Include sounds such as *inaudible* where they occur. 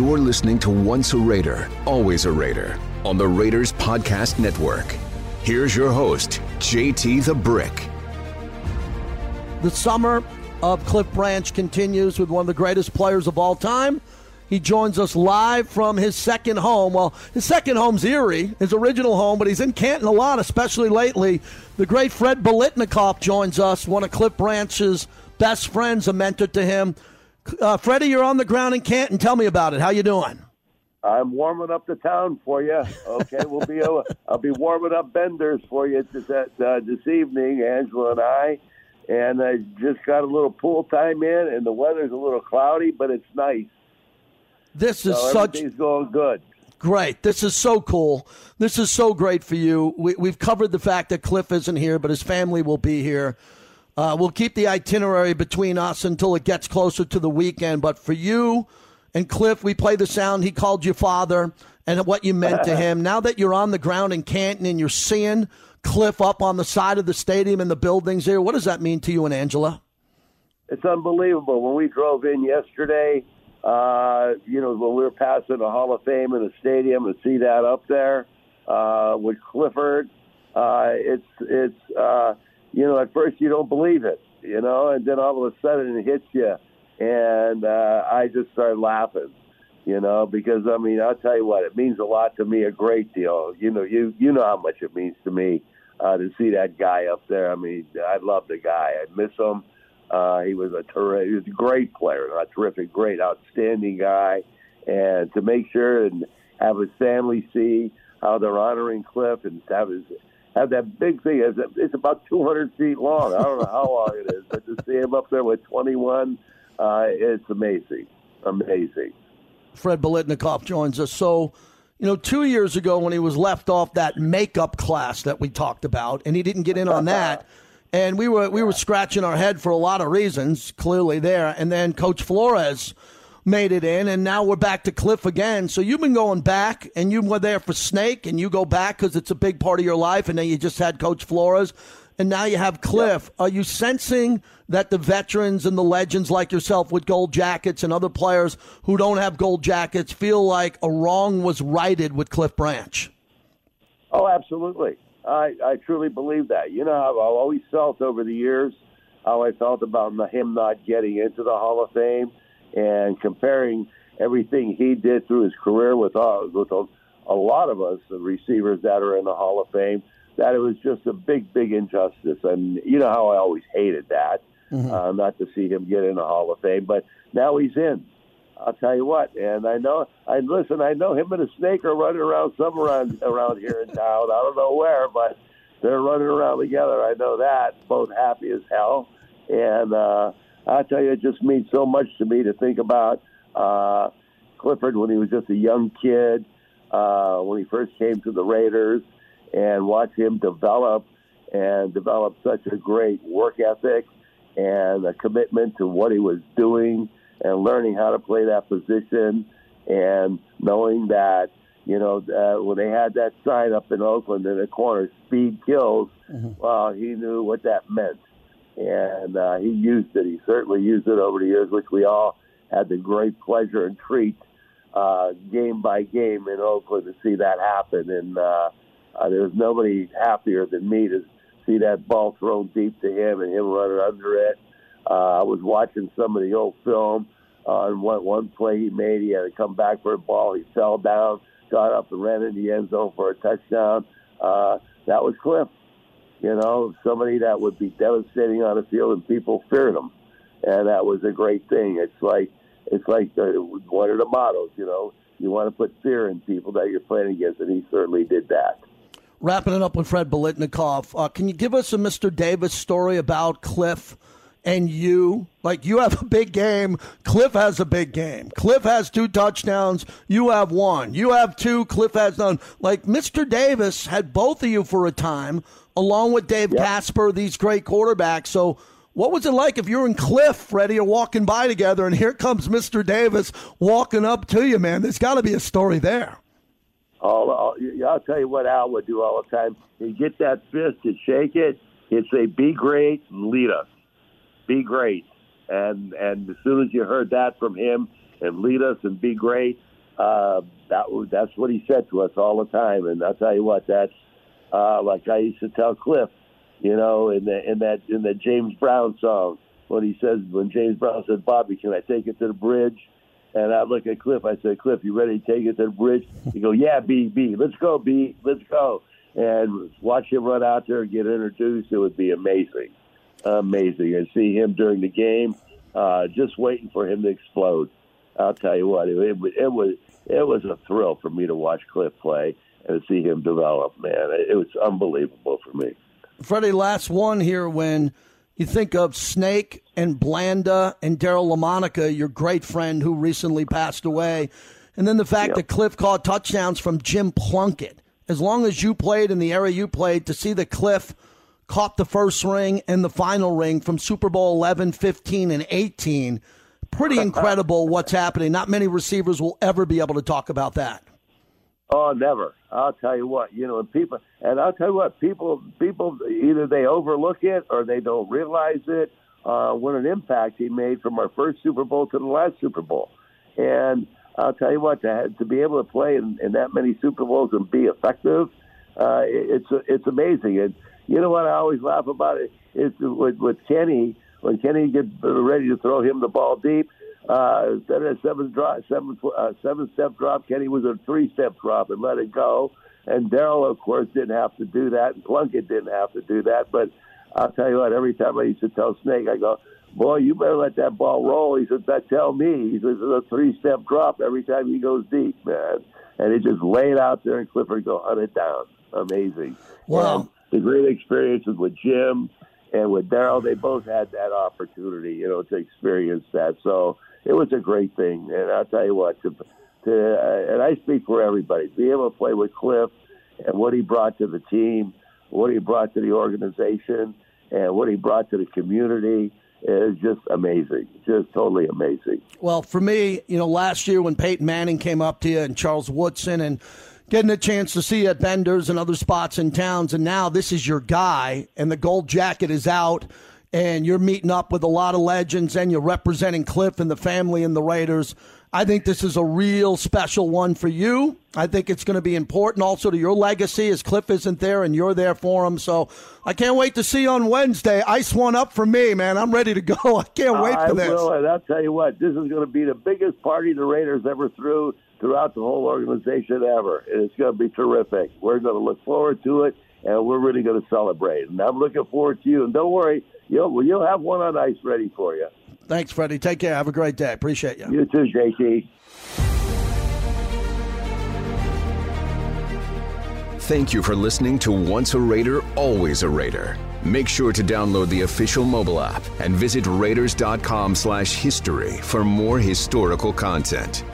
You're listening to Once a Raider, Always a Raider on the Raiders Podcast Network. Here's your host, JT the Brick. The summer of Cliff Branch continues with one of the greatest players of all time. He joins us live from his second home. Well, his second home's Erie, his original home, but he's in Canton a lot, especially lately. The great Fred Biletnikoff joins us, one of Cliff Branch's best friends, a mentor to him. Uh, Freddie, you're on the ground in Canton. Tell me about it. How you doing? I'm warming up the town for you. Okay, we'll be uh, *laughs* I'll be warming up Bender's for you this, uh, this evening, Angela and I. And I just got a little pool time in, and the weather's a little cloudy, but it's nice. This is so such everything's going good. Great. This is so cool. This is so great for you. We, have covered the fact that Cliff isn't here, but his family will be here. Uh, we'll keep the itinerary between us until it gets closer to the weekend. But for you and Cliff, we play the sound. He called you father and what you meant to *laughs* him. Now that you're on the ground in Canton and you're seeing Cliff up on the side of the stadium and the buildings there, what does that mean to you and Angela? It's unbelievable. When we drove in yesterday, uh, you know, when we were passing the Hall of Fame in the stadium and see that up there uh, with Clifford, uh, it's it's uh, you know at first you don't believe it, you know, and then all of a sudden it hits you, and uh, I just started laughing, you know, because I mean I'll tell you what, it means a lot to me, a great deal. You know, you you know how much it means to me uh, to see that guy up there. I mean, I love the guy. I miss him. Uh, he was a terrific, he was a great player, a terrific, great, outstanding guy, and to make sure and have his family see how they're honoring Cliff and have his have that big thing. It's, it's about 200 feet long. I don't know how long it is, but to see him up there with 21, uh, it's amazing, amazing. Fred Biletnikoff joins us. So, you know, two years ago when he was left off that makeup class that we talked about, and he didn't get in on that. *laughs* and we were we were scratching our head for a lot of reasons, clearly there. And then Coach Flores made it in, and now we're back to Cliff again. So you've been going back, and you were there for Snake, and you go back because it's a big part of your life, and then you just had Coach Flores, and now you have Cliff. Are you sensing that the veterans and the legends like yourself with gold jackets and other players who don't have gold jackets feel like a wrong was righted with Cliff Branch? Oh, absolutely. I, I truly believe that. You know I've always felt over the years, how I felt about him not getting into the Hall of Fame, and comparing everything he did through his career with uh, with a, a lot of us, the receivers that are in the Hall of Fame, that it was just a big, big injustice. And you know how I always hated that, mm-hmm. uh, not to see him get in the Hall of Fame, but now he's in. I'll tell you what, and I know, I listen. I know him and a snake are running around somewhere around, around here in town. I don't know where, but they're running around together. I know that. Both happy as hell, and uh, I tell you, it just means so much to me to think about uh, Clifford when he was just a young kid, uh, when he first came to the Raiders, and watch him develop and develop such a great work ethic and a commitment to what he was doing and learning how to play that position and knowing that you know uh, when they had that sign up in Oakland in the corner, "Speed kills." Mm-hmm. Well, he knew what that meant, and uh, he used it. He certainly used it over the years, which we all had the great pleasure and treat uh, game by game in Oakland to see that happen. And uh, uh, there was nobody happier than me to see that ball thrown deep to him and him running under it. Uh, I was watching some of the old film on uh, one, one play he made. He had to come back for a ball. He fell down, got up and ran in the end zone for a touchdown. Uh, that was Cliff. You know, somebody that would be devastating on the field and people feared him, and that was a great thing. It's like it's like one of the mottos. You know, you want to put fear in people that you're playing against, and he certainly did that. Wrapping it up with Fred Biletnikoff, uh, can you give us a Mr. Davis story about Cliff? and you, like you have a big game. Cliff has a big game. Cliff has two touchdowns. You have one. You have two. Cliff has none. Like Mr. Davis had both of you for a time, along with Dave yep. Casper, these great quarterbacks. So, what was it like if you're in Cliff, Freddie, are walking by together, and here comes Mr. Davis walking up to you, man? There's got to be a story there. I'll, I'll, I'll tell you what Al would do all the time. He'd get that fist and shake it. He'd say, "Be great and lead us." be great. And and as soon as you heard that from him and lead us and be great, uh, that was that's what he said to us all the time. And I'll tell you what, that's uh, like I used to tell Cliff, you know, in the in that in the James Brown song when he says when James Brown said, "Bobby, can I take it to the bridge?" And I look at Cliff. I said, "Cliff, you ready to take it to the bridge?" He go, "Yeah, B, B, let's go, B, let's go." And watch him run out there and get introduced. It would be amazing, amazing, and see him during the game. Uh, just waiting for him to explode. I'll tell you what, it, it, it was it was a thrill for me to watch Cliff play and see him develop. Man, it, was unbelievable for me. Freddie, last one here when you think of Snake and Blanda and Daryle Lamonica, your great friend who recently passed away, and then the fact yep. that Cliff caught touchdowns from Jim Plunkett. As long as you played in the era you played, to see the Cliff caught the first ring and the final ring from Super Bowl 11, 15, and 18 pretty *laughs* incredible what's happening. Not many receivers will ever be able to talk about that. Oh, never. I'll tell you what, you know, and people, and I'll tell you what, people, people either they overlook it or they don't realize it. Uh, what an impact he made from our first Super Bowl to the last Super Bowl, and I'll tell you what, to, to be able to play in, in that many Super Bowls and be effective, uh, it's it's amazing. And you know what I always laugh about it is with, with Kenny when Kenny gets ready to throw him the ball deep. Uh, instead of a seven drop, seven uh, seven step drop, Kenny was a three step drop and let it go. And Daryle, of course, didn't have to do that, and Plunkett didn't have to do that. But I'll tell you what, every time I used to tell Snake, I go, "Boy, you better let that ball roll." He said, "That tell me." He says, "It's a three step drop every time he goes deep, man." And he just laid out there, and Clifford go hunt it down. Amazing. Wow. And the great experiences with Jim and with Daryle, they both had that opportunity, you know, to experience that. So it was a great thing. And I'll tell you what, to, to uh, and I speak for everybody, be able to play with Cliff and what he brought to the team, what he brought to the organization, and what he brought to the community is just amazing, just totally amazing. Well, for me, you know, last year when Peyton Manning came up to you and Charles Woodson and getting a chance to see you at Bender's and other spots in towns. And now this is your guy, and the gold jacket is out, and you're meeting up with a lot of legends, and you're representing Cliff and the family and the Raiders. I think this is a real special one for you. I think it's going to be important also to your legacy as Cliff isn't there and you're there for him. So I can't wait to see you on Wednesday. Ice one up for me, man. I'm ready to go. *laughs* I can't wait for this. I will, and I'll tell you what, this is going to be the biggest party the Raiders ever threw throughout the whole organization ever. And it's going to be terrific. We're going to look forward to it, and we're really going to celebrate. And I'm looking forward to you. And don't worry, you'll you'll have one on ice ready for you. Thanks, Freddie. Take care. Have a great day. Appreciate you. You too, JT. Thank you for listening to Once a Raider, Always a Raider. Make sure to download the official mobile app and visit Raiders.com slash history for more historical content.